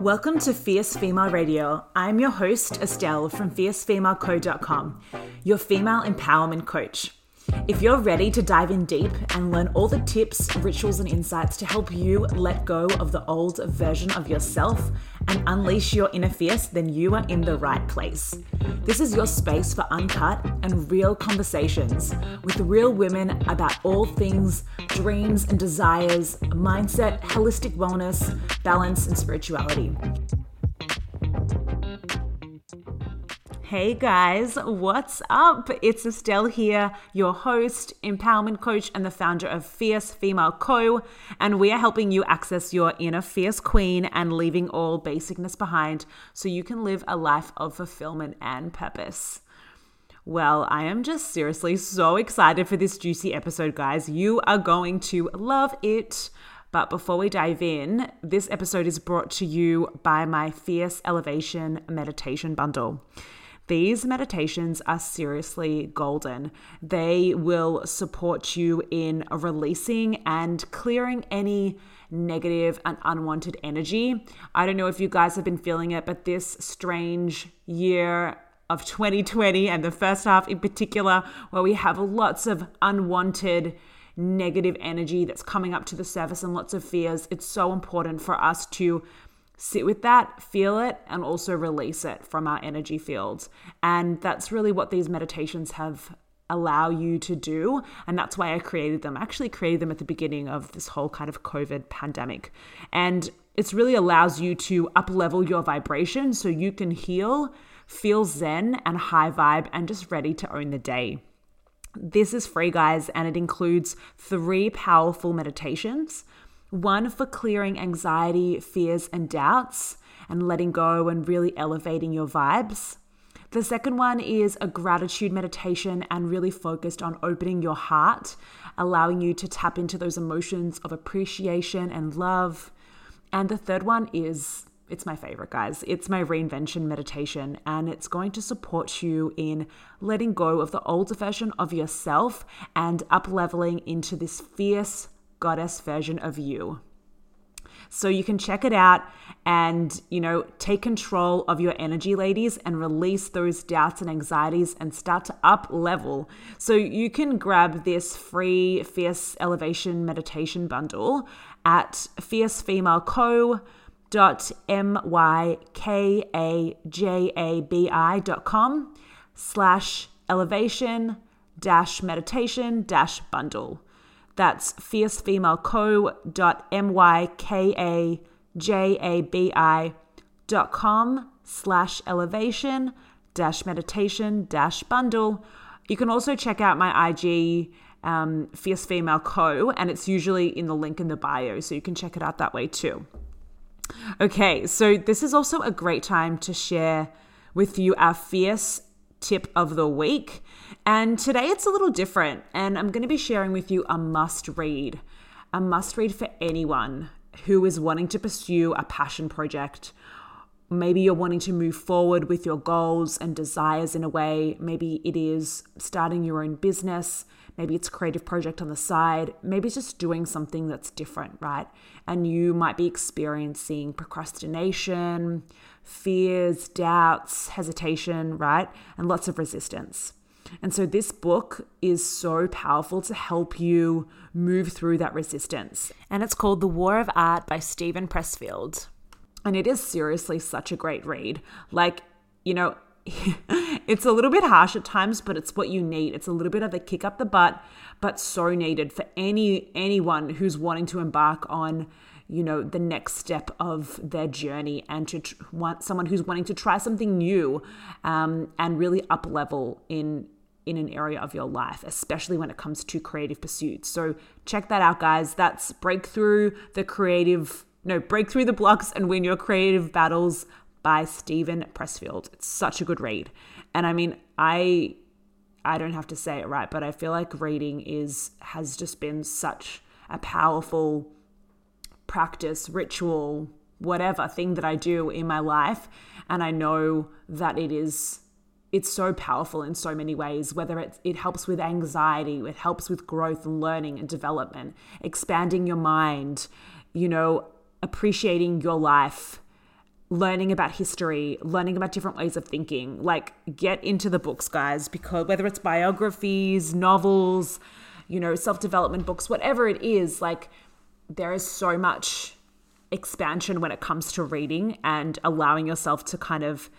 Welcome to Fierce Female Radio. I'm your host, Estelle from fiercefemaleco.com, your female empowerment coach. If you're ready to dive in deep and learn all the tips, rituals, and insights to help you let go of the old version of yourself and unleash your inner fierce, then you are in the right place. This is your space for uncut and real conversations with real women about all things dreams and desires, mindset, holistic wellness, balance, and spirituality. Hey guys, what's up? It's Estelle here, your host, empowerment coach, and the founder of Fierce Female Co. And we are helping you access your inner fierce queen and leaving all basicness behind so you can live a life of fulfillment and purpose. Well, I am just seriously so excited for this juicy episode, guys. You are going to love it. But before we dive in, this episode is brought to you by my Fierce Elevation Meditation Bundle. These meditations are seriously golden. They will support you in releasing and clearing any negative and unwanted energy. I don't know if you guys have been feeling it, but this strange year of 2020 and the first half in particular, where we have lots of unwanted negative energy that's coming up to the surface and lots of fears, it's so important for us to sit with that, feel it, and also release it from our energy fields. And that's really what these meditations have allow you to do and that's why I created them. I actually created them at the beginning of this whole kind of COVID pandemic. And it's really allows you to up level your vibration so you can heal, feel zen and high vibe and just ready to own the day. This is free guys and it includes three powerful meditations one for clearing anxiety, fears, and doubts and letting go and really elevating your vibes. The second one is a gratitude meditation and really focused on opening your heart, allowing you to tap into those emotions of appreciation and love. And the third one is it's my favorite, guys. It's my reinvention meditation, and it's going to support you in letting go of the older version of yourself and up leveling into this fierce, goddess version of you. So you can check it out and, you know, take control of your energy, ladies, and release those doubts and anxieties and start to up level. So you can grab this free Fierce Elevation Meditation bundle at fiercefemaleco.mykajabi.com slash elevation dash meditation dash bundle. That's fiercefemaleco.mykajabi.com slash elevation dash meditation dash bundle. You can also check out my IG, um, Fierce Female Co., and it's usually in the link in the bio, so you can check it out that way too. Okay, so this is also a great time to share with you our fierce tip of the week. And today it's a little different, and I'm going to be sharing with you a must read, a must read for anyone who is wanting to pursue a passion project. Maybe you're wanting to move forward with your goals and desires in a way. Maybe it is starting your own business. Maybe it's a creative project on the side. Maybe it's just doing something that's different, right? And you might be experiencing procrastination, fears, doubts, hesitation, right? And lots of resistance. And so this book is so powerful to help you move through that resistance. And it's called The War of Art by Steven Pressfield. And it is seriously such a great read. Like, you know, it's a little bit harsh at times, but it's what you need. It's a little bit of a kick up the butt, but so needed for any anyone who's wanting to embark on you know the next step of their journey and to tr- want someone who's wanting to try something new um, and really up level in in an area of your life especially when it comes to creative pursuits. So check that out guys. That's breakthrough the creative no breakthrough the blocks and win your creative battles by Steven Pressfield. It's such a good read. And i mean i i don't have to say it right but i feel like reading is has just been such a powerful practice, ritual, whatever thing that I do in my life. And I know that it is it's so powerful in so many ways whether it, it helps with anxiety it helps with growth and learning and development expanding your mind you know appreciating your life learning about history, learning about different ways of thinking. Like, get into the books, guys, because whether it's biographies, novels, you know, self development books, whatever it is, like, there is so much expansion when it comes to reading and allowing yourself to kind of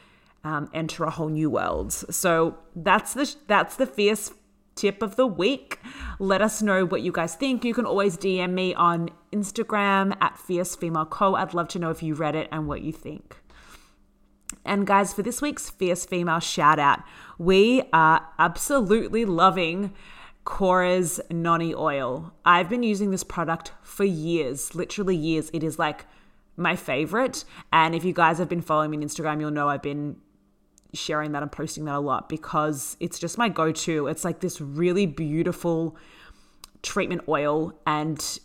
um, enter a whole new world. So that's the that's the fierce tip of the week. Let us know what you guys think. You can always DM me on Instagram at Fierce Female Co. I'd love to know if you read it and what you think. And guys, for this week's Fierce Female shout out, we are absolutely loving Kora's Noni oil. I've been using this product for years, literally years. It is like my favorite. And if you guys have been following me on Instagram, you'll know I've been sharing that and posting that a lot because it's just my go to. It's like this really beautiful treatment oil, and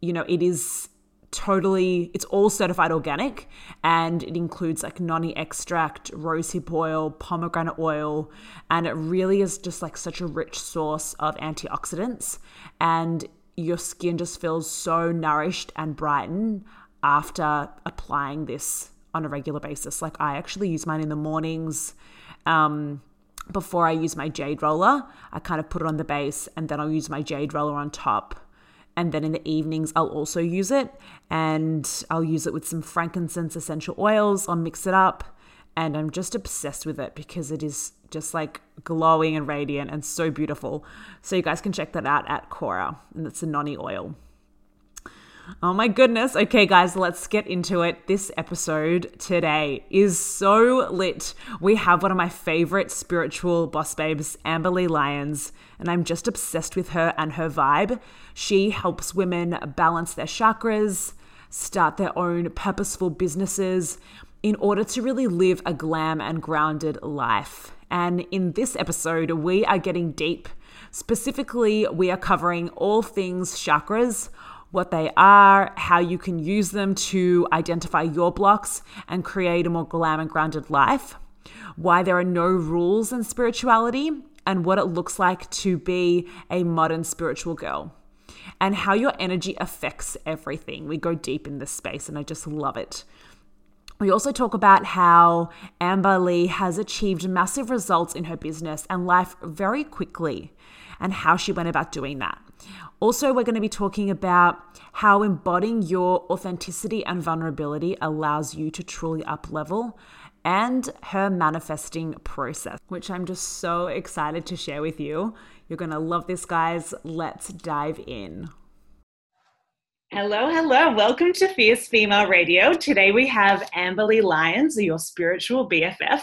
you know, it is totally it's all certified organic and it includes like noni extract rosehip oil pomegranate oil and it really is just like such a rich source of antioxidants and your skin just feels so nourished and brightened after applying this on a regular basis. Like I actually use mine in the mornings. Um, before I use my jade roller, I kind of put it on the base and then I'll use my jade roller on top. And then in the evenings, I'll also use it and I'll use it with some frankincense essential oils. I'll mix it up and I'm just obsessed with it because it is just like glowing and radiant and so beautiful. So you guys can check that out at Kora and it's a noni oil. Oh my goodness. Okay, guys, let's get into it. This episode today is so lit. We have one of my favorite spiritual boss babes, Amberly Lyons, and I'm just obsessed with her and her vibe. She helps women balance their chakras, start their own purposeful businesses in order to really live a glam and grounded life. And in this episode, we are getting deep. Specifically, we are covering all things chakras what they are, how you can use them to identify your blocks and create a more glam and grounded life, why there are no rules in spirituality, and what it looks like to be a modern spiritual girl, and how your energy affects everything. We go deep in this space, and I just love it. We also talk about how Amberly has achieved massive results in her business and life very quickly and how she went about doing that. Also, we're going to be talking about how embodying your authenticity and vulnerability allows you to truly up level and her manifesting process, which I'm just so excited to share with you. You're going to love this, guys. Let's dive in. Hello, hello. Welcome to Fierce Female Radio. Today we have Amberly Lyons, your spiritual BFF.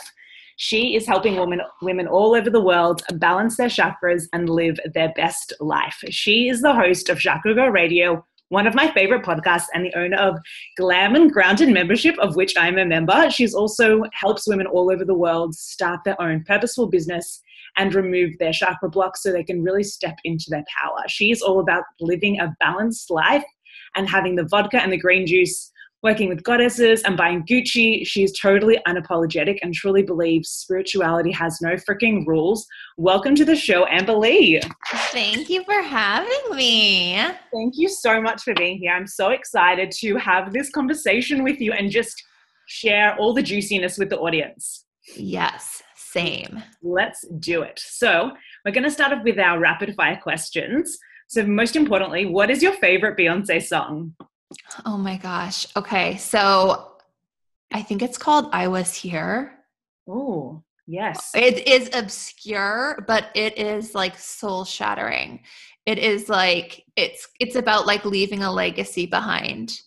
She is helping women, women all over the world balance their chakras and live their best life. She is the host of Chakra Girl Radio, one of my favorite podcasts, and the owner of Glam and Grounded membership, of which I'm a member. She's also helps women all over the world start their own purposeful business and remove their chakra blocks so they can really step into their power. She's all about living a balanced life and having the vodka and the green juice working with goddesses and buying Gucci. She's totally unapologetic and truly believes spirituality has no freaking rules. Welcome to the show, Amberly. Thank you for having me. Thank you so much for being here. I'm so excited to have this conversation with you and just share all the juiciness with the audience. Yes, same. Let's do it. So, we're going to start off with our rapid fire questions. So, most importantly, what is your favorite Beyonce song? Oh my gosh. Okay. So I think it's called I Was Here. Oh, yes. It is obscure, but it is like soul shattering. It is like it's it's about like leaving a legacy behind.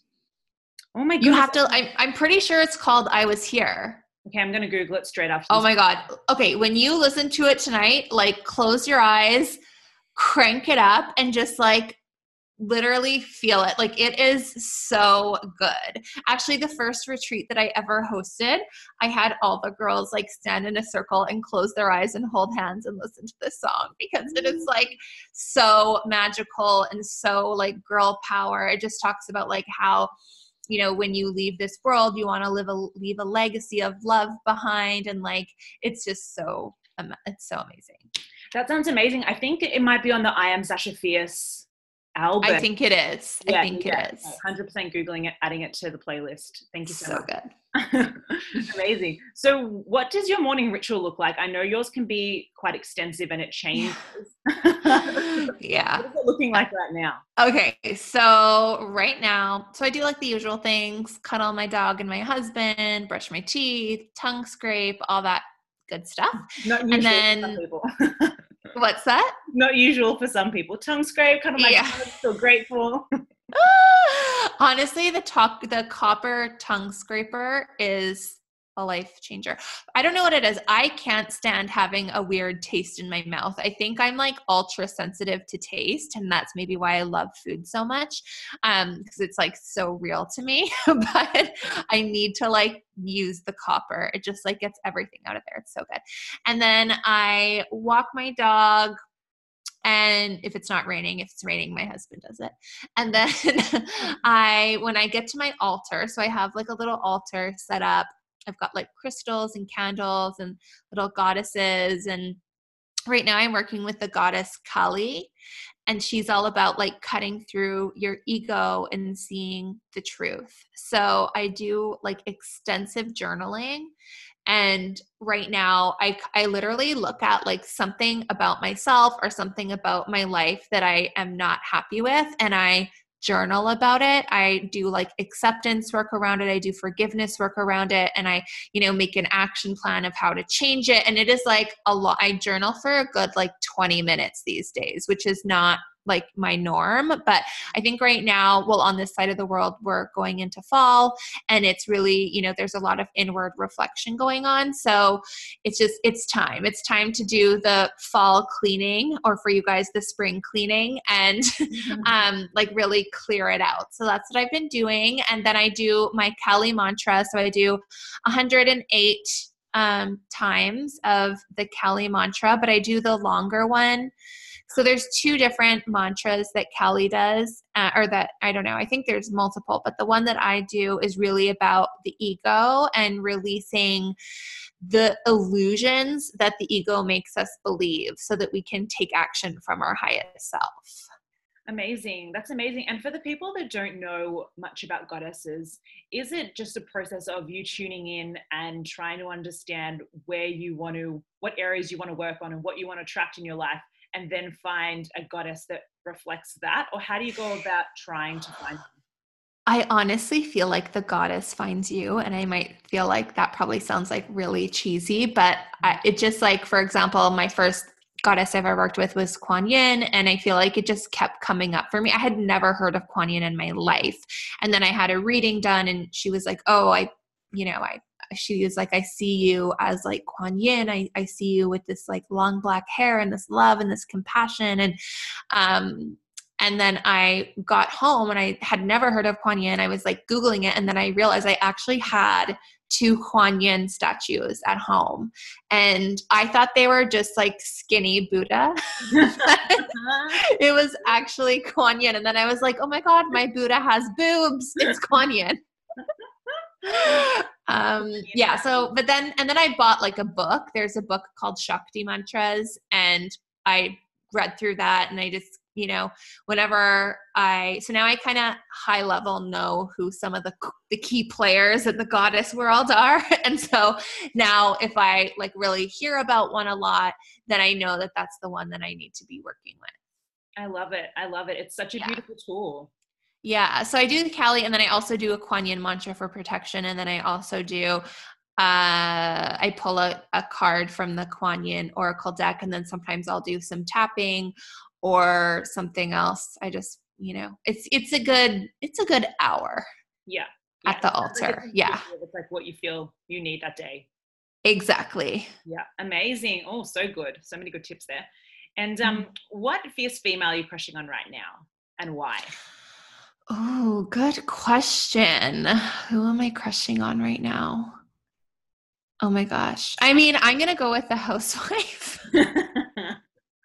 Oh my god. You have to I'm I'm pretty sure it's called I Was Here. Okay, I'm gonna Google it straight after. Oh my god. Okay, when you listen to it tonight, like close your eyes, crank it up, and just like literally feel it. Like it is so good. Actually, the first retreat that I ever hosted, I had all the girls like stand in a circle and close their eyes and hold hands and listen to this song because it is mm. like so magical and so like girl power. It just talks about like how you know when you leave this world you want to live a leave a legacy of love behind and like it's just so it's so amazing that sounds amazing i think it might be on the i am sasha fierce album. I think it is. Yeah, I think yeah, it is. 100% Googling it, adding it to the playlist. Thank you so, so much. good. Amazing. So, what does your morning ritual look like? I know yours can be quite extensive and it changes. yeah. What is it looking like right now? Okay, so right now, so I do like the usual things cuddle my dog and my husband, brush my teeth, tongue scrape, all that good stuff. Not usual and then, people. what's that? Not usual for some people. Tongue scrape, cuddle my yeah. dog, feel grateful. Honestly, the talk the copper tongue scraper is a life changer. I don't know what it is. I can't stand having a weird taste in my mouth. I think I'm like ultra sensitive to taste, and that's maybe why I love food so much. Um, because it's like so real to me. but I need to like use the copper. It just like gets everything out of there. It's so good. And then I walk my dog and if it's not raining if it's raining my husband does it and then i when i get to my altar so i have like a little altar set up i've got like crystals and candles and little goddesses and right now i'm working with the goddess kali and she's all about like cutting through your ego and seeing the truth. So i do like extensive journaling and right now i i literally look at like something about myself or something about my life that i am not happy with and i journal about it. I do like acceptance work around it. I do forgiveness work around it and i you know make an action plan of how to change it. And it is like a lot i journal for a good like 20 minutes these days which is not like my norm. But I think right now, well, on this side of the world, we're going into fall and it's really, you know, there's a lot of inward reflection going on. So it's just, it's time. It's time to do the fall cleaning or for you guys, the spring cleaning and mm-hmm. um, like really clear it out. So that's what I've been doing. And then I do my Kali mantra. So I do 108 um, times of the Kali mantra, but I do the longer one so there's two different mantras that Kali does, uh, or that I don't know. I think there's multiple, but the one that I do is really about the ego and releasing the illusions that the ego makes us believe, so that we can take action from our highest self. Amazing. That's amazing. And for the people that don't know much about goddesses, is it just a process of you tuning in and trying to understand where you want to, what areas you want to work on and what you want to attract in your life? And then find a goddess that reflects that? Or how do you go about trying to find them? I honestly feel like the goddess finds you, and I might feel like that probably sounds like really cheesy, but I, mm-hmm. it just like, for example, my first goddess I've ever worked with was Kuan Yin, and I feel like it just kept coming up for me. I had never heard of Kuan Yin in my life, and then I had a reading done, and she was like, "Oh, I, you know, I she was like, I see you as like Kuan Yin. I, I see you with this like long black hair and this love and this compassion. And, um, and then I got home and I had never heard of Kuan Yin. I was like Googling it. And then I realized I actually had two Kuan Yin statues at home. And I thought they were just like skinny Buddha. it was actually Kuan Yin. And then I was like, oh my God, my Buddha has boobs. It's Kuan Yin um yeah so but then and then i bought like a book. There's a book called shakti mantras and i read through that and i just you know whenever i so now i kind of high level know who some of the the key players in the goddess world are. And so now if i like really hear about one a lot then i know that that's the one that i need to be working with. I love it. I love it. It's such a yeah. beautiful tool yeah. So I do the Kali and then I also do a Kuan Yin mantra for protection. And then I also do, uh, I pull a, a card from the Kuan Yin Oracle deck. And then sometimes I'll do some tapping or something else. I just, you know, it's, it's a good, it's a good hour. Yeah. At the altar. Like yeah. It's like what you feel you need that day. Exactly. Yeah. Amazing. Oh, so good. So many good tips there. And um, mm. what fierce female are you crushing on right now and why? Oh, good question. Who am I crushing on right now? Oh my gosh. I mean, I'm going to go with the housewife.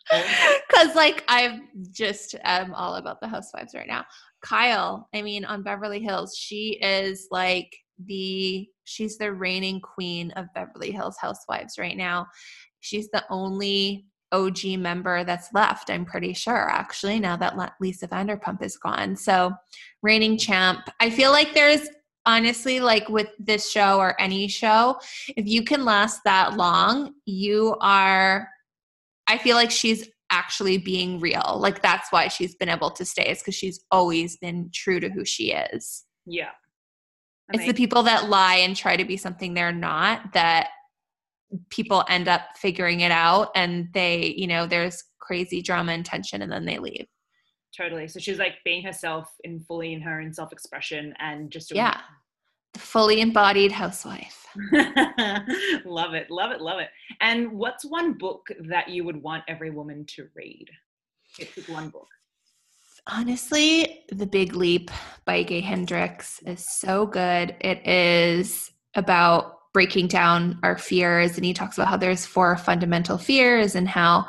Cuz like I've just am all about the housewives right now. Kyle, I mean on Beverly Hills, she is like the she's the reigning queen of Beverly Hills housewives right now. She's the only OG member that's left, I'm pretty sure, actually, now that Lisa Vanderpump is gone. So, reigning champ. I feel like there's honestly, like with this show or any show, if you can last that long, you are, I feel like she's actually being real. Like that's why she's been able to stay, is because she's always been true to who she is. Yeah. It's the people that lie and try to be something they're not that people end up figuring it out and they, you know, there's crazy drama and tension and then they leave. Totally. So she's like being herself in fully in her own self expression and just yeah, fully embodied housewife. love it, love it, love it. And what's one book that you would want every woman to read? It's one book. Honestly, The Big Leap by Gay Hendricks is so good. It is about breaking down our fears and he talks about how there's four fundamental fears and how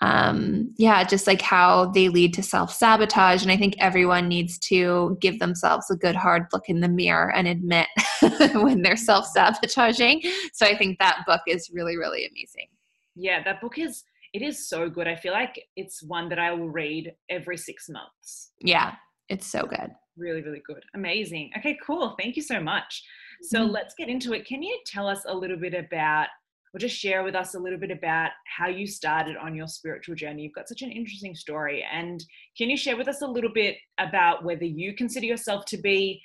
um, yeah, just like how they lead to self sabotage. And I think everyone needs to give themselves a good hard look in the mirror and admit when they're self sabotaging. So I think that book is really, really amazing. Yeah, that book is. It is so good. I feel like it's one that I will read every six months. Yeah, it's so good. Really, really good. Amazing. Okay, cool. Thank you so much. So mm-hmm. let's get into it. Can you tell us a little bit about or just share with us a little bit about how you started on your spiritual journey. You've got such an interesting story. And can you share with us a little bit about whether you consider yourself to be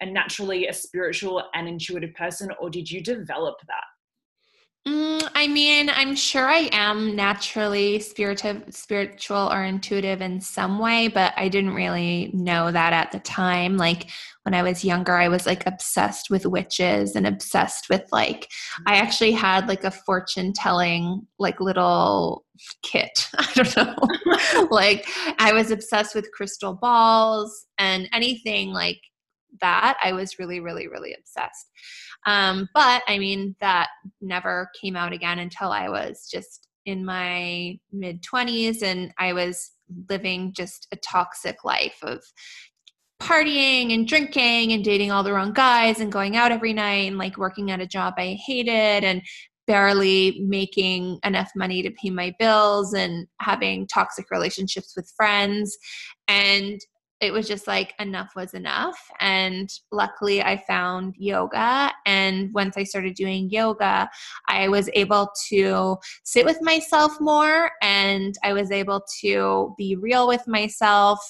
a naturally a spiritual and intuitive person, or did you develop that? Mm, I mean, I'm sure I am naturally spiritual, spiritual or intuitive in some way, but I didn't really know that at the time. Like when I was younger, I was like obsessed with witches and obsessed with like, I actually had like a fortune telling like little kit. I don't know. like I was obsessed with crystal balls and anything like that. I was really, really, really obsessed. Um, but I mean, that never came out again until I was just in my mid 20s and I was living just a toxic life of partying and drinking and dating all the wrong guys and going out every night and like working at a job I hated and barely making enough money to pay my bills and having toxic relationships with friends and it was just like enough was enough. And luckily, I found yoga. And once I started doing yoga, I was able to sit with myself more and I was able to be real with myself.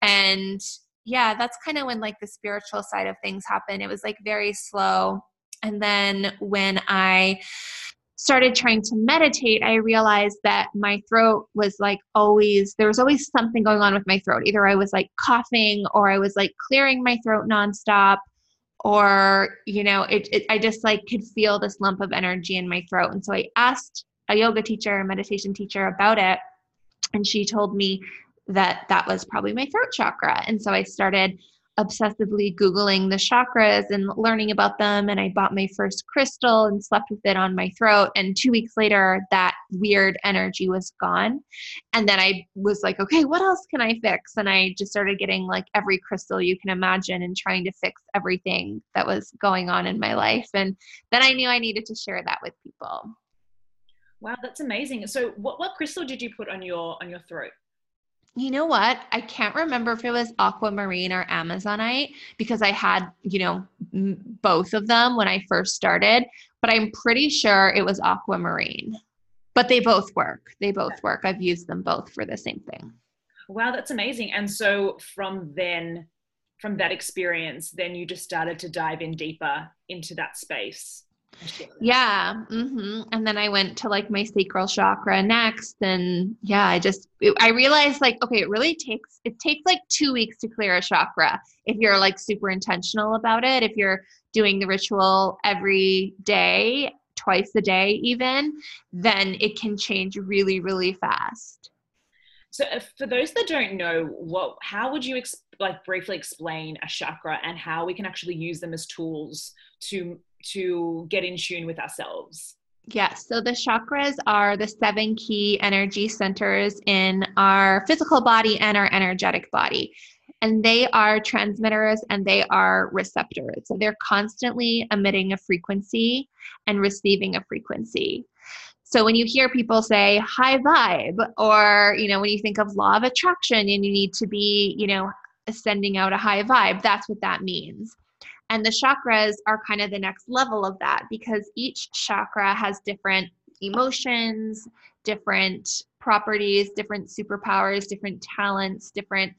And yeah, that's kind of when like the spiritual side of things happened. It was like very slow. And then when I started trying to meditate, I realized that my throat was like always, there was always something going on with my throat. Either I was like coughing or I was like clearing my throat nonstop or, you know, it, it I just like could feel this lump of energy in my throat. And so I asked a yoga teacher, a meditation teacher about it. And she told me that that was probably my throat chakra. And so I started obsessively Googling the chakras and learning about them. And I bought my first crystal and slept with it on my throat. And two weeks later, that weird energy was gone. And then I was like, okay, what else can I fix? And I just started getting like every crystal you can imagine and trying to fix everything that was going on in my life. And then I knew I needed to share that with people. Wow, that's amazing. So what, what crystal did you put on your on your throat? You know what? I can't remember if it was aquamarine or amazonite because I had, you know, m- both of them when I first started, but I'm pretty sure it was aquamarine. But they both work. They both work. I've used them both for the same thing. Wow, that's amazing. And so from then, from that experience, then you just started to dive in deeper into that space. Yeah. Mm-hmm. And then I went to like my sacral chakra next. And yeah, I just, it, I realized like, okay, it really takes, it takes like two weeks to clear a chakra if you're like super intentional about it. If you're doing the ritual every day, twice a day, even, then it can change really, really fast. So, uh, for those that don't know, what, how would you ex- like briefly explain a chakra and how we can actually use them as tools to to get in tune with ourselves? Yes. So the chakras are the seven key energy centers in our physical body and our energetic body. And they are transmitters and they are receptors. So they're constantly emitting a frequency and receiving a frequency. So when you hear people say high vibe, or, you know, when you think of law of attraction and you need to be, you know, sending out a high vibe, that's what that means. And the chakras are kind of the next level of that because each chakra has different emotions, different properties, different superpowers, different talents, different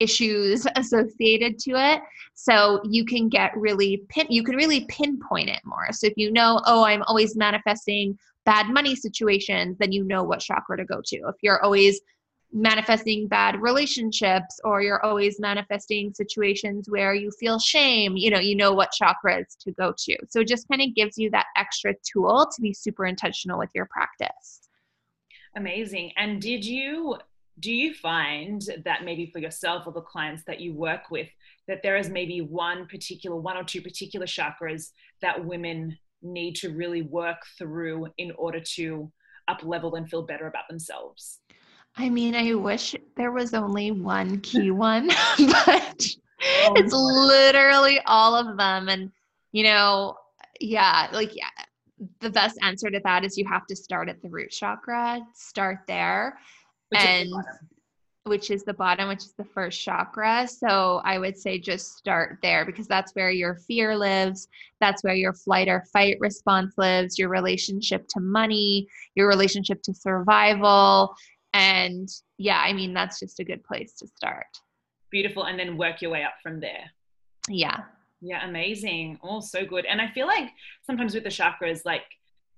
issues associated to it. So you can get really pin you can really pinpoint it more. So if you know oh i'm always manifesting bad money situations then you know what chakra to go to. If you're always manifesting bad relationships or you're always manifesting situations where you feel shame you know you know what chakras to go to. So it just kind of gives you that extra tool to be super intentional with your practice. Amazing. And did you do you find that maybe for yourself or the clients that you work with that there is maybe one particular one or two particular chakras that women need to really work through in order to up level and feel better about themselves i mean i wish there was only one key one but oh, it's literally all of them and you know yeah like yeah the best answer to that is you have to start at the root chakra start there which and is which is the bottom, which is the first chakra. So I would say just start there because that's where your fear lives. That's where your flight or fight response lives, your relationship to money, your relationship to survival. And yeah, I mean, that's just a good place to start. Beautiful. And then work your way up from there. Yeah. Yeah, amazing. Oh, so good. And I feel like sometimes with the chakras, like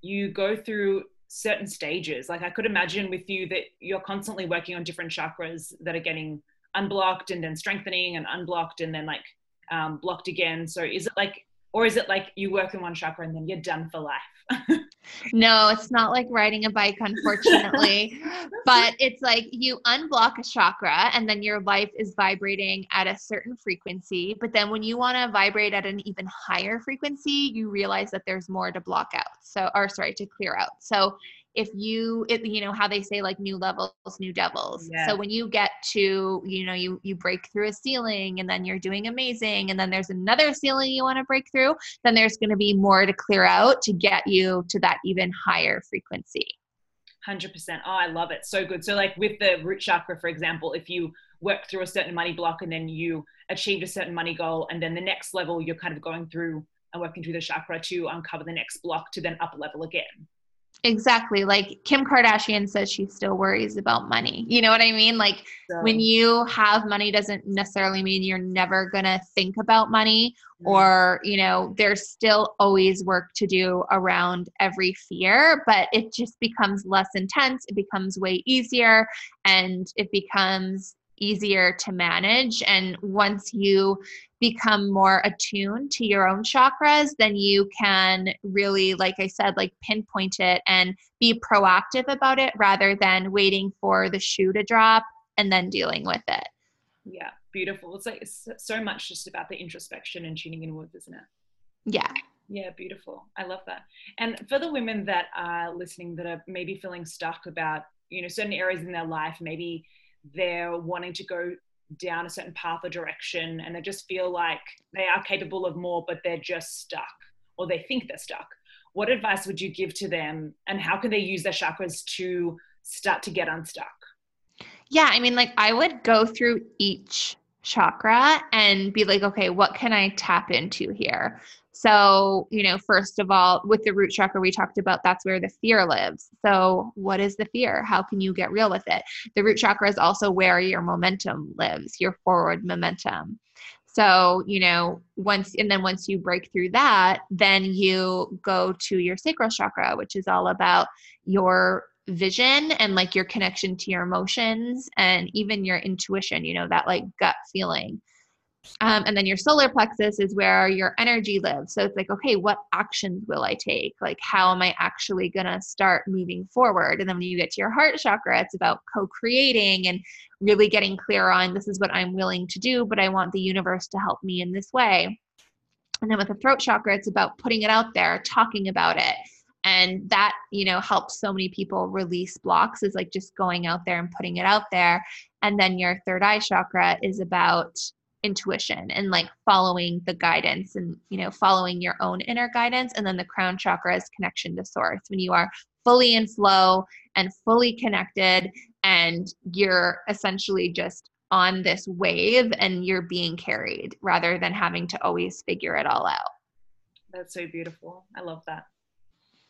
you go through certain stages. Like I could imagine with you that you're constantly working on different chakras that are getting unblocked and then strengthening and unblocked and then like um, blocked again. So is it like, or is it like you work in one chakra and then you're done for life? no, it's not like riding a bike, unfortunately. but it's like you unblock a chakra and then your life is vibrating at a certain frequency. But then when you want to vibrate at an even higher frequency, you realize that there's more to block out. So, or sorry, to clear out. So if you it, you know how they say like new levels new devils. Yeah. so when you get to you know you you break through a ceiling and then you're doing amazing and then there's another ceiling you want to break through then there's going to be more to clear out to get you to that even higher frequency. 100% oh i love it. So good. So like with the root chakra for example if you work through a certain money block and then you achieved a certain money goal and then the next level you're kind of going through and working through the chakra to uncover the next block to then up level again Exactly. Like Kim Kardashian says she still worries about money. You know what I mean? Like so. when you have money doesn't necessarily mean you're never going to think about money mm-hmm. or, you know, there's still always work to do around every fear, but it just becomes less intense. It becomes way easier and it becomes easier to manage. And once you become more attuned to your own chakras, then you can really, like I said, like pinpoint it and be proactive about it rather than waiting for the shoe to drop and then dealing with it. Yeah, beautiful. It's like it's so much just about the introspection and tuning inwards, isn't it? Yeah. Yeah, beautiful. I love that. And for the women that are listening that are maybe feeling stuck about, you know, certain areas in their life, maybe they're wanting to go down a certain path or direction and they just feel like they are capable of more, but they're just stuck or they think they're stuck. What advice would you give to them and how can they use their chakras to start to get unstuck? Yeah, I mean, like I would go through each chakra and be like, okay, what can I tap into here? So, you know, first of all, with the root chakra, we talked about that's where the fear lives. So, what is the fear? How can you get real with it? The root chakra is also where your momentum lives, your forward momentum. So, you know, once, and then once you break through that, then you go to your sacral chakra, which is all about your vision and like your connection to your emotions and even your intuition, you know, that like gut feeling. Um, and then your solar plexus is where your energy lives. So it's like, okay, what actions will I take? Like, how am I actually going to start moving forward? And then when you get to your heart chakra, it's about co creating and really getting clear on this is what I'm willing to do, but I want the universe to help me in this way. And then with the throat chakra, it's about putting it out there, talking about it. And that, you know, helps so many people release blocks is like just going out there and putting it out there. And then your third eye chakra is about intuition and like following the guidance and you know following your own inner guidance and then the crown chakra is connection to source when you are fully in flow and fully connected and you're essentially just on this wave and you're being carried rather than having to always figure it all out. That's so beautiful. I love that.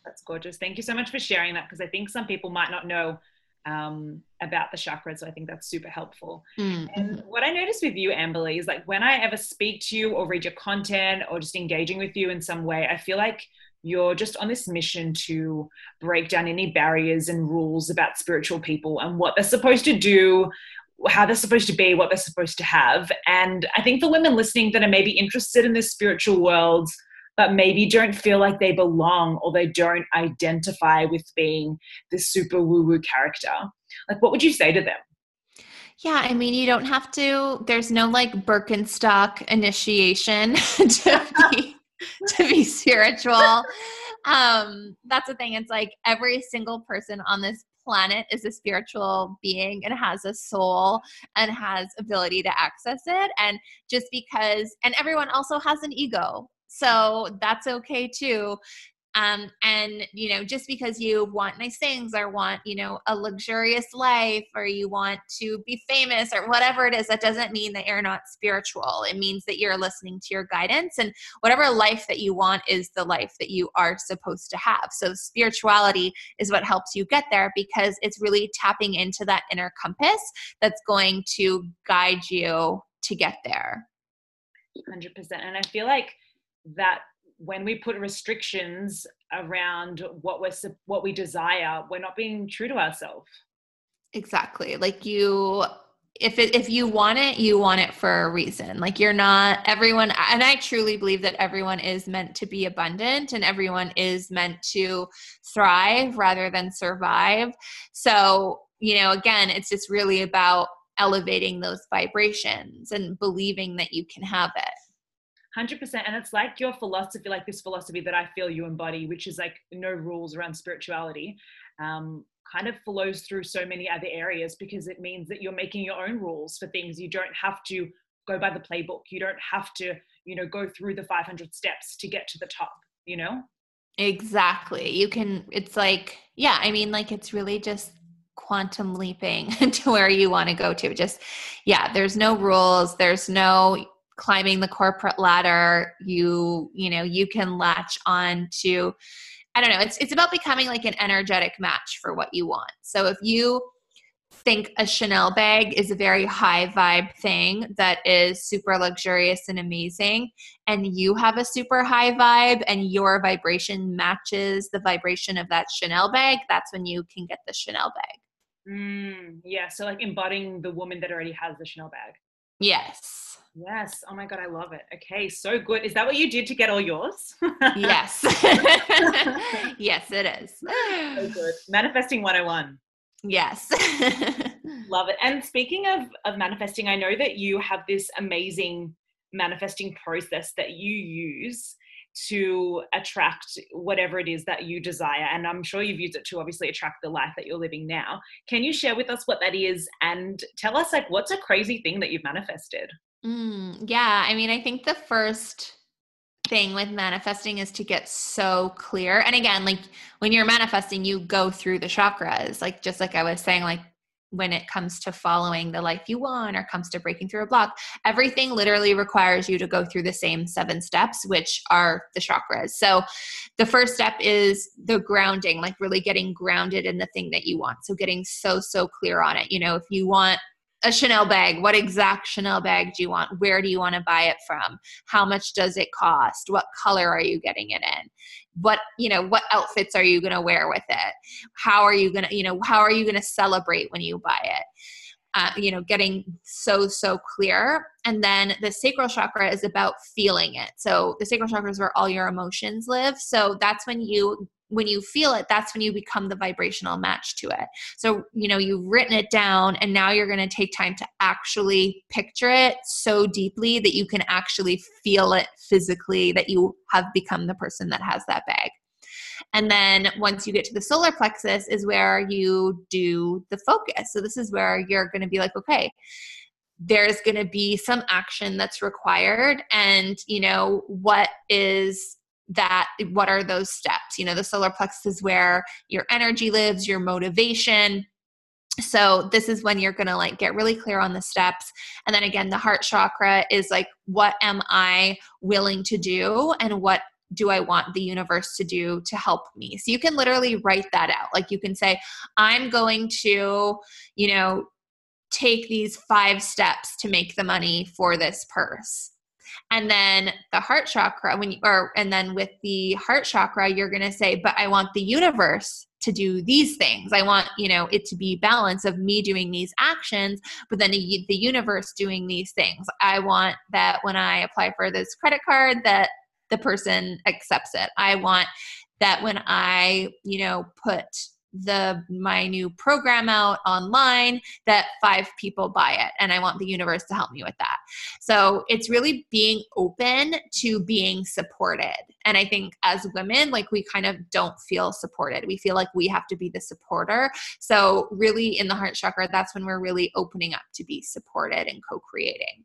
That's gorgeous. Thank you so much for sharing that because I think some people might not know um, about the chakras. So I think that's super helpful. Mm-hmm. And what I noticed with you, Amberly, is like when I ever speak to you or read your content or just engaging with you in some way, I feel like you're just on this mission to break down any barriers and rules about spiritual people and what they're supposed to do, how they're supposed to be, what they're supposed to have. And I think for women listening that are maybe interested in this spiritual world, but maybe don't feel like they belong or they don't identify with being this super woo woo character. Like, what would you say to them? Yeah, I mean, you don't have to, there's no like Birkenstock initiation to be, to be spiritual. Um, that's the thing. It's like every single person on this planet is a spiritual being and has a soul and has ability to access it and just because and everyone also has an ego so that's okay too. Um, and you know just because you want nice things or want you know a luxurious life or you want to be famous or whatever it is that doesn't mean that you're not spiritual. It means that you're listening to your guidance and whatever life that you want is the life that you are supposed to have. So spirituality is what helps you get there because it's really tapping into that inner compass that's going to guide you to get there. 100% and i feel like that when we put restrictions around what we're what we desire we're not being true to ourselves. Exactly. Like you if it, if you want it you want it for a reason. Like you're not everyone and i truly believe that everyone is meant to be abundant and everyone is meant to thrive rather than survive. So you know again it's just really about elevating those vibrations and believing that you can have it 100% and it's like your philosophy like this philosophy that i feel you embody which is like no rules around spirituality um, kind of flows through so many other areas because it means that you're making your own rules for things. You don't have to go by the playbook. You don't have to you know go through the 500 steps to get to the top you know? Exactly. You can it's like yeah i mean like it's really just quantum leaping to where you want to go to. Just yeah there's no rules. There's no climbing the corporate ladder you you know you can latch on to i don't know it's it's about becoming like an energetic match for what you want. So if you think a chanel bag is a very high vibe thing that is super luxurious and amazing and you have a super high vibe and your vibration matches the vibration of that chanel bag that's when you can get the chanel bag. Mm, yeah so like embodying the woman that already has the chanel bag. Yes Yes. Oh my God, I love it. Okay, so good. Is that what you did to get all yours? yes. yes, it is. So good. Manifesting 101. Yes. love it. And speaking of, of manifesting, I know that you have this amazing manifesting process that you use to attract whatever it is that you desire. And I'm sure you've used it to obviously attract the life that you're living now. Can you share with us what that is and tell us like what's a crazy thing that you've manifested? Mm, yeah, I mean, I think the first thing with manifesting is to get so clear. And again, like when you're manifesting, you go through the chakras, like just like I was saying, like when it comes to following the life you want or comes to breaking through a block, everything literally requires you to go through the same seven steps, which are the chakras. So the first step is the grounding, like really getting grounded in the thing that you want. So getting so, so clear on it. You know, if you want a Chanel bag. What exact Chanel bag do you want? Where do you want to buy it from? How much does it cost? What color are you getting it in? What, you know, what outfits are you going to wear with it? How are you going to, you know, how are you going to celebrate when you buy it? Uh, you know, getting so, so clear. And then the sacral chakra is about feeling it. So the sacral chakra is where all your emotions live. So that's when you when you feel it that's when you become the vibrational match to it. So you know you've written it down and now you're going to take time to actually picture it so deeply that you can actually feel it physically that you have become the person that has that bag. And then once you get to the solar plexus is where you do the focus. So this is where you're going to be like okay there's going to be some action that's required and you know what is that what are those steps you know the solar plexus is where your energy lives your motivation so this is when you're going to like get really clear on the steps and then again the heart chakra is like what am i willing to do and what do I want the universe to do to help me? So you can literally write that out. Like you can say, I'm going to, you know, take these five steps to make the money for this purse. And then the heart chakra, when you, or, and then with the heart chakra, you're to say, but I want the universe to do these things. I want, you know, it to be balance of me doing these actions, but then the universe doing these things. I want that when I apply for this credit card that the person accepts it. I want that when I, you know, put the my new program out online that five people buy it and i want the universe to help me with that. So it's really being open to being supported. And i think as women like we kind of don't feel supported. We feel like we have to be the supporter. So really in the heart chakra that's when we're really opening up to be supported and co-creating.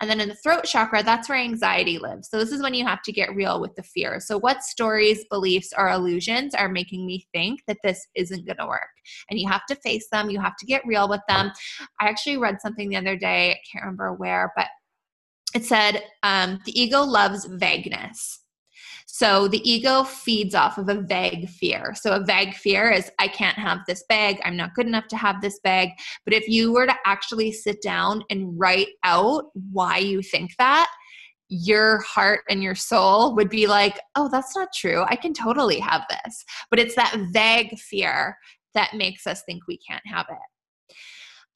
And then in the throat chakra, that's where anxiety lives. So this is when you have to get real with the fear. So what stories, beliefs, or illusions are making me think that this isn't going to work? And you have to face them. You have to get real with them. I actually read something the other day. I can't remember where, but it said um, the ego loves vagueness. So the ego feeds off of a vague fear. So a vague fear is I can't have this bag, I'm not good enough to have this bag. But if you were to actually sit down and write out why you think that, your heart and your soul would be like, oh, that's not true. I can totally have this. But it's that vague fear that makes us think we can't have it.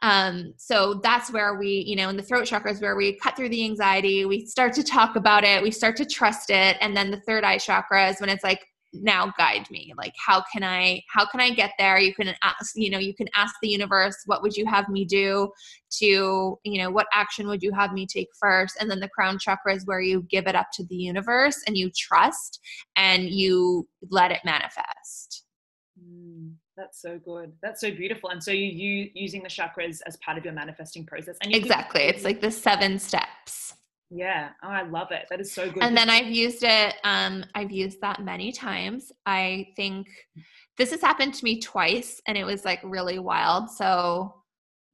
Um, so that's where we, you know, in the throat chakra is where we cut through the anxiety, we start to talk about it, we start to trust it. And then the third eye chakra is when it's like, now guide me like how can i how can i get there you can ask you know you can ask the universe what would you have me do to you know what action would you have me take first and then the crown chakra is where you give it up to the universe and you trust and you let it manifest mm. That's so good. That's so beautiful. And so you, you using the chakras as part of your manifesting process. And exactly. Can- it's like the seven steps. Yeah. Oh, I love it. That is so good. And then I've used it. Um, I've used that many times. I think this has happened to me twice and it was like really wild. So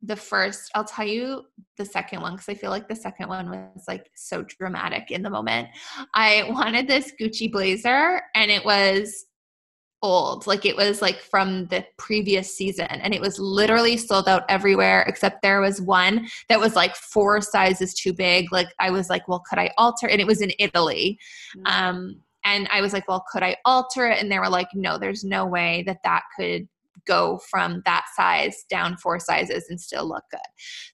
the first, I'll tell you the second one because I feel like the second one was like so dramatic in the moment. I wanted this Gucci blazer and it was old. Like it was like from the previous season and it was literally sold out everywhere except there was one that was like four sizes too big. Like I was like, well, could I alter? And it was in Italy. Mm-hmm. Um, and I was like, well, could I alter it? And they were like, no, there's no way that that could go from that size down four sizes and still look good.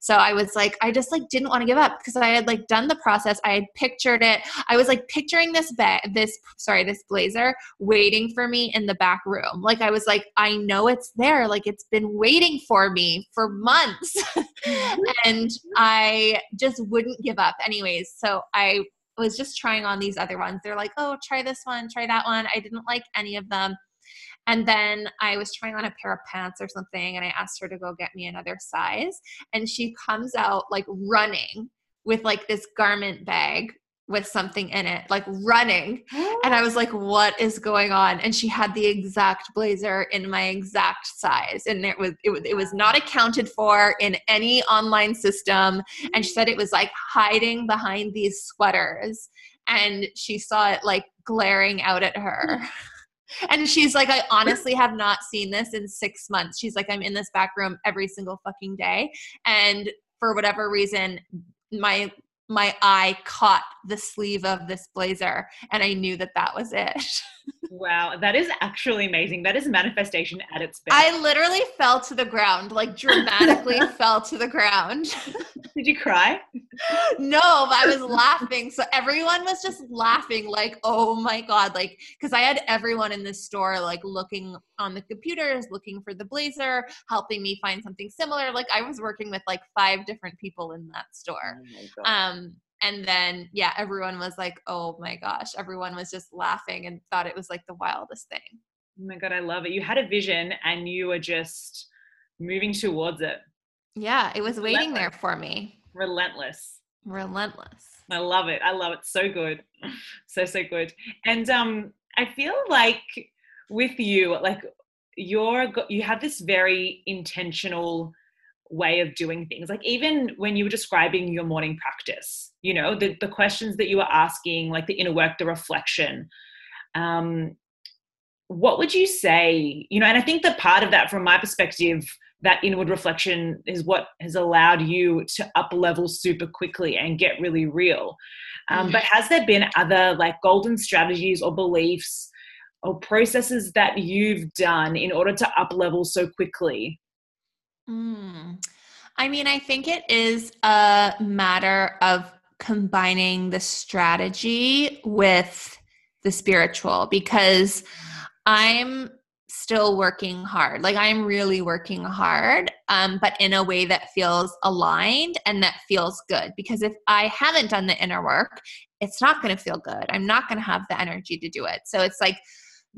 So I was like, I just like didn't want to give up because I had like done the process. I had pictured it. I was like picturing this bag, this sorry, this blazer waiting for me in the back room. Like I was like, I know it's there. Like it's been waiting for me for months. Mm-hmm. and I just wouldn't give up anyways. So I was just trying on these other ones. They're like, oh, try this one, try that one. I didn't like any of them. And then I was trying on a pair of pants or something, and I asked her to go get me another size. And she comes out like running with like this garment bag with something in it, like running. And I was like, what is going on? And she had the exact blazer in my exact size. And it was, it was, it was not accounted for in any online system. And she said it was like hiding behind these sweaters. And she saw it like glaring out at her. And she's like, I honestly have not seen this in six months. She's like, I'm in this back room every single fucking day. And for whatever reason, my my eye caught the sleeve of this blazer and I knew that that was it. wow, that is actually amazing. That is manifestation at its best. I literally fell to the ground, like dramatically fell to the ground. Did you cry? No, but I was laughing. So everyone was just laughing, like, oh my God. Like, because I had everyone in the store, like, looking on the computers, looking for the blazer, helping me find something similar. Like, I was working with like five different people in that store. Oh um, and then, yeah, everyone was like, oh my gosh. Everyone was just laughing and thought it was like the wildest thing. Oh my God, I love it. You had a vision and you were just moving towards it. Yeah, it was waiting there for me. Relentless. Relentless. I love it. I love it. So good. So so good. And um I feel like with you like you're you have this very intentional way of doing things. Like even when you were describing your morning practice you know the, the questions that you were asking like the inner work the reflection um what would you say you know and i think that part of that from my perspective that inward reflection is what has allowed you to up level super quickly and get really real. Um, mm-hmm. but has there been other like golden strategies or beliefs or processes that you've done in order to up level so quickly Mm. I mean, I think it is a matter of combining the strategy with the spiritual because I'm still working hard. Like I'm really working hard, um, but in a way that feels aligned and that feels good. Because if I haven't done the inner work, it's not going to feel good. I'm not going to have the energy to do it. So it's like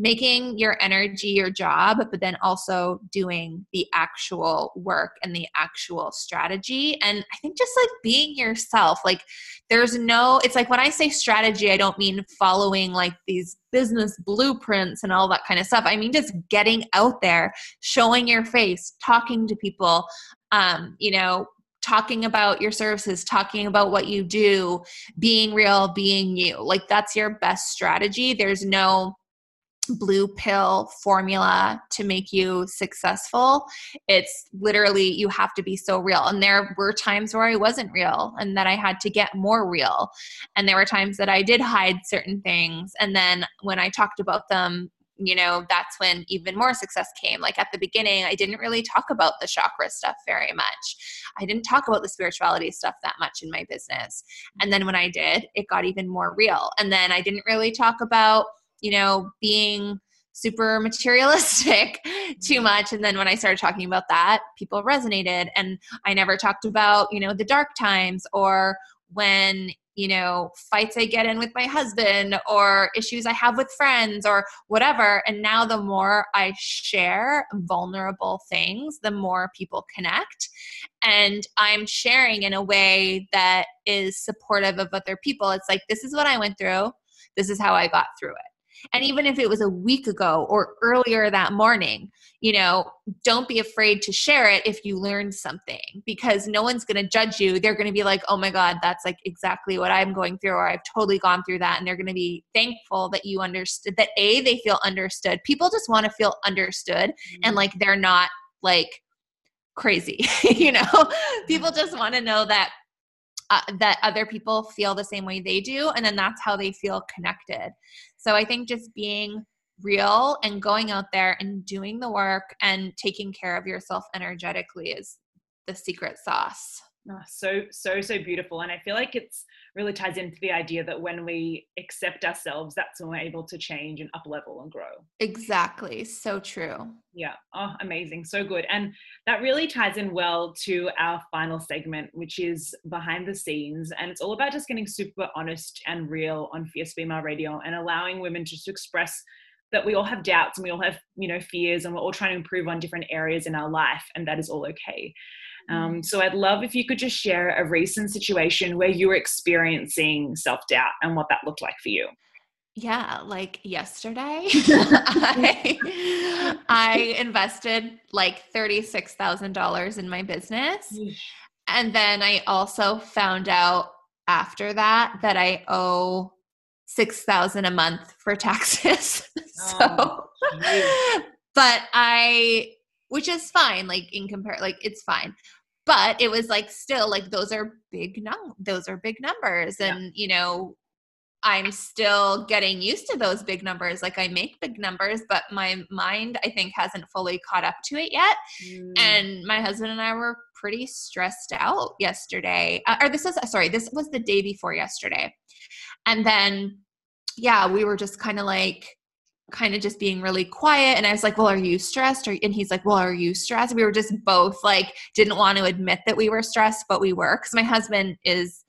making your energy your job, but then also doing the actual work and the actual strategy. And I think just like being yourself, like there's no, it's like when I say strategy, I don't mean following like these business blueprints and all that kind of stuff. I mean just getting out there, showing your face, talking to people, um, you know, talking about your services, talking about what you do, being real, being you. Like that's your best strategy. There's no blue pill formula to make you successful. It's literally you have to be so real. And there were times where I wasn't real and that I had to get more real. And there were times that I did hide certain things. And then when I talked about them, you know, that's when even more success came. Like at the beginning, I didn't really talk about the chakra stuff very much. I didn't talk about the spirituality stuff that much in my business. And then when I did, it got even more real. And then I didn't really talk about you know, being super materialistic too mm-hmm. much. And then when i started talking about that people resonated. And i never talked about you know the dark times or when you know fights i get in with my husband or issues i have with friends or whatever. And now the more i share vulnerable things the more people connect. And i'm sharing in a way that is supportive of other people. It's like this is what i went through. This is how i got through it and even if it was a week ago or earlier that morning, you know, don't be afraid to share it if you learned something because no one's going to judge you. They're going to be like, oh my God, that's like exactly what I'm going through, or I've totally gone through that. And they're going to be thankful that you understood that A, they feel understood. People just want to feel understood mm-hmm. and like they're not like crazy, you know? People just want to know that uh, that other people feel the same way they do and then that's how they feel connected so i think just being real and going out there and doing the work and taking care of yourself energetically is the secret sauce. Oh, so so so beautiful. And i feel like it's really ties into the idea that when we accept ourselves that's when we're able to change and up level and grow. Exactly. So true. Yeah. Oh amazing. So good. And that really ties in well to our final segment which is behind the scenes. And it's all about just getting super honest and real on fierce female radio and allowing women just to express that we all have doubts and we all have you know fears and we're all trying to improve on different areas in our life and that is all okay um, mm. so I'd love if you could just share a recent situation where you were experiencing self doubt and what that looked like for you. Yeah, like yesterday, I, I, invested like $36,000 in my business. And then I also found out after that that I owe 6000 a month for taxes. so, oh, but I which is fine like in compare like it's fine but it was like still like those are big num those are big numbers and yeah. you know i'm still getting used to those big numbers like i make big numbers but my mind i think hasn't fully caught up to it yet mm. and my husband and i were pretty stressed out yesterday uh, or this was sorry this was the day before yesterday and then yeah we were just kind of like kind of just being really quiet and i was like well are you stressed? Or, and he's like well are you stressed? We were just both like didn't want to admit that we were stressed but we were because my husband is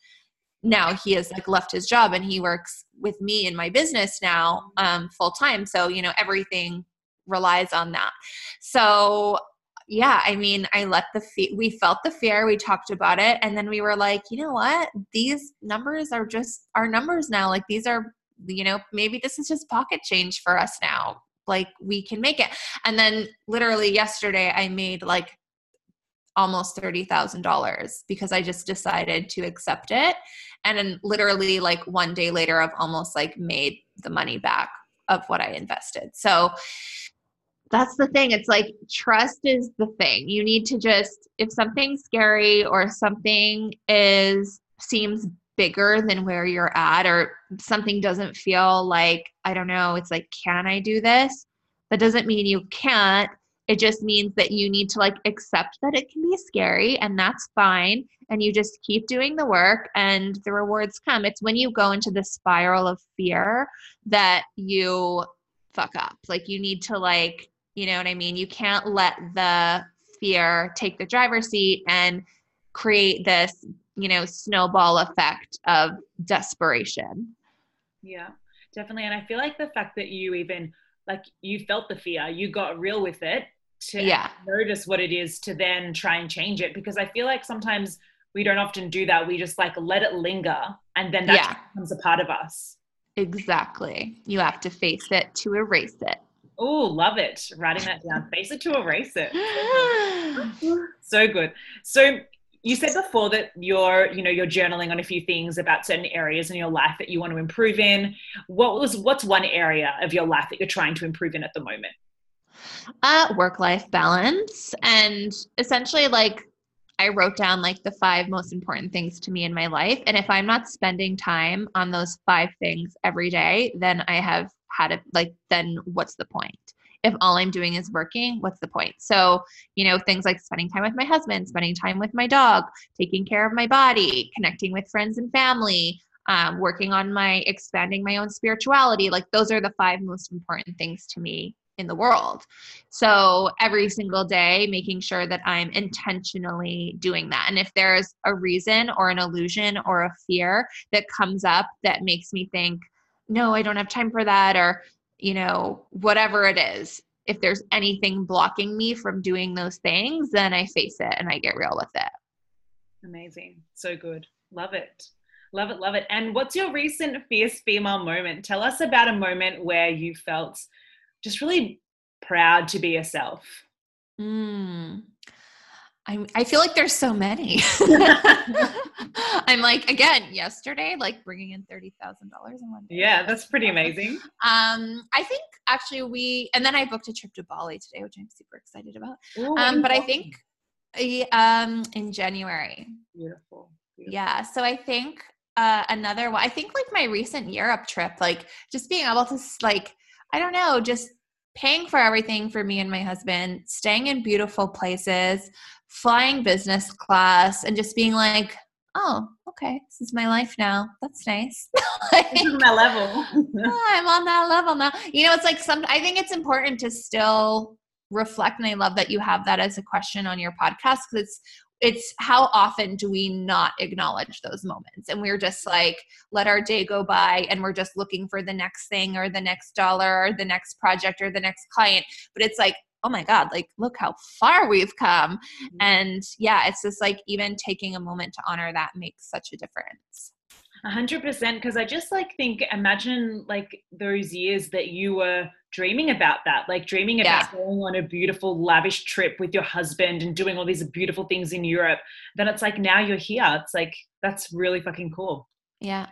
now he has like left his job and he works with me in my business now um, full time so you know everything relies on that. So yeah i mean i let the fe- we felt the fear we talked about it and then we were like you know what? These numbers are just our numbers now like these are you know, maybe this is just pocket change for us now. like we can make it and then literally yesterday i made like almost $30,000 because I just decided to accept it. And then literally like one day later I've almost like made the money back of what I invested. So that's the thing. It's like trust is the thing. You need to just if something's scary or something is seems bigger than where you're at or something doesn't feel like I don't know, it's like can I do this? That doesn't mean you can't it just means that you need to like accept that it can be scary and that's fine. And you just keep doing the work and the rewards come. It's when you go into the spiral of fear that you fuck up. Like you need to like, you know what I mean? You can't let the fear take the driver's seat and create this, you know, snowball effect of desperation. Yeah, definitely. And I feel like the fact that you even like you felt the fear, you got real with it, to yeah. notice what it is to then try and change it because I feel like sometimes we don't often do that. We just like let it linger and then that yeah. becomes a part of us. Exactly. You have to face it to erase it. Oh, love it. Writing that down. face it to erase it. so good. So you said before that you're, you know, you're journaling on a few things about certain areas in your life that you want to improve in. What was what's one area of your life that you're trying to improve in at the moment? Uh, work life balance. And essentially, like, I wrote down like the five most important things to me in my life. And if I'm not spending time on those five things every day, then I have had it like, then what's the point? If all I'm doing is working, what's the point? So, you know, things like spending time with my husband, spending time with my dog, taking care of my body, connecting with friends and family, um, working on my expanding my own spirituality like those are the five most important things to me in the world. So every single day, making sure that I'm intentionally doing that. And if there's a reason or an illusion or a fear that comes up that makes me think, no, I don't have time for that, or, you know, whatever it is, if there's anything blocking me from doing those things, then I face it and I get real with it. Amazing. So good. Love it. Love it, love it. And what's your recent fierce female moment? Tell us about a moment where you felt just really proud to be yourself? Mm. I, I feel like there's so many. I'm like again yesterday, like bringing in thirty thousand dollars in one day. Yeah, that's pretty amazing. Um, I think actually we and then I booked a trip to Bali today, which I'm super excited about. Ooh, um, but I think um in January. Beautiful. Beautiful. Yeah, so I think uh, another one. I think like my recent Europe trip, like just being able to like I don't know, just paying for everything for me and my husband, staying in beautiful places, flying business class, and just being like, oh, okay, this is my life now. That's nice. like, this is my level. oh, I'm on that level now. You know, it's like some, I think it's important to still reflect. And I love that you have that as a question on your podcast because it's it's how often do we not acknowledge those moments and we're just like let our day go by and we're just looking for the next thing or the next dollar or the next project or the next client but it's like oh my god like look how far we've come mm-hmm. and yeah it's just like even taking a moment to honor that makes such a difference a hundred percent because i just like think imagine like those years that you were dreaming about that, like dreaming about yeah. going on a beautiful, lavish trip with your husband and doing all these beautiful things in Europe, then it's like now you're here. It's like that's really fucking cool. Yeah.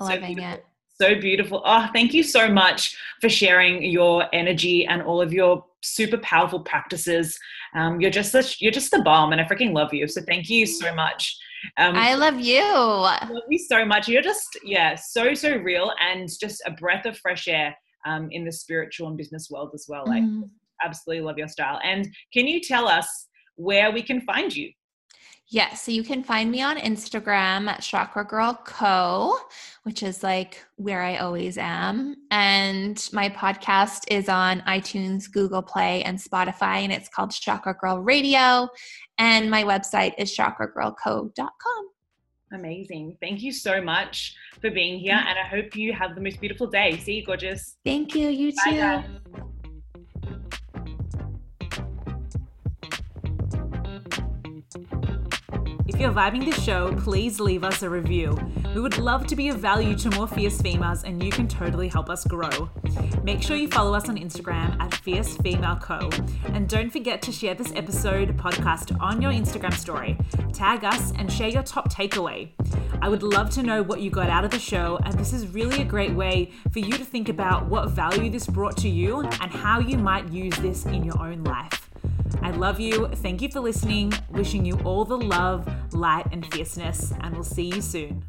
Loving so it. So beautiful. Oh, thank you so much for sharing your energy and all of your super powerful practices. Um, you're just such you're just the bomb and I freaking love you. So thank you so much. Um, I love you. I love you so much. You're just, yeah, so, so real and just a breath of fresh air um, in the spiritual and business world as well. Mm-hmm. I absolutely love your style. And can you tell us where we can find you? Yes, so you can find me on Instagram at Chakra Girl Co, which is like where I always am. And my podcast is on iTunes, Google Play, and Spotify, and it's called Chakra Girl Radio. And my website is chakragirlco.com. Amazing. Thank you so much for being here. Mm. And I hope you have the most beautiful day. See you, gorgeous. Thank you. You Bye, too. Guys. You're vibing the show, please leave us a review. We would love to be of value to more fierce females, and you can totally help us grow. Make sure you follow us on Instagram at Fierce Female Co. And don't forget to share this episode podcast on your Instagram story. Tag us and share your top takeaway. I would love to know what you got out of the show, and this is really a great way for you to think about what value this brought to you and how you might use this in your own life. I love you. Thank you for listening. Wishing you all the love, light, and fierceness, and we'll see you soon.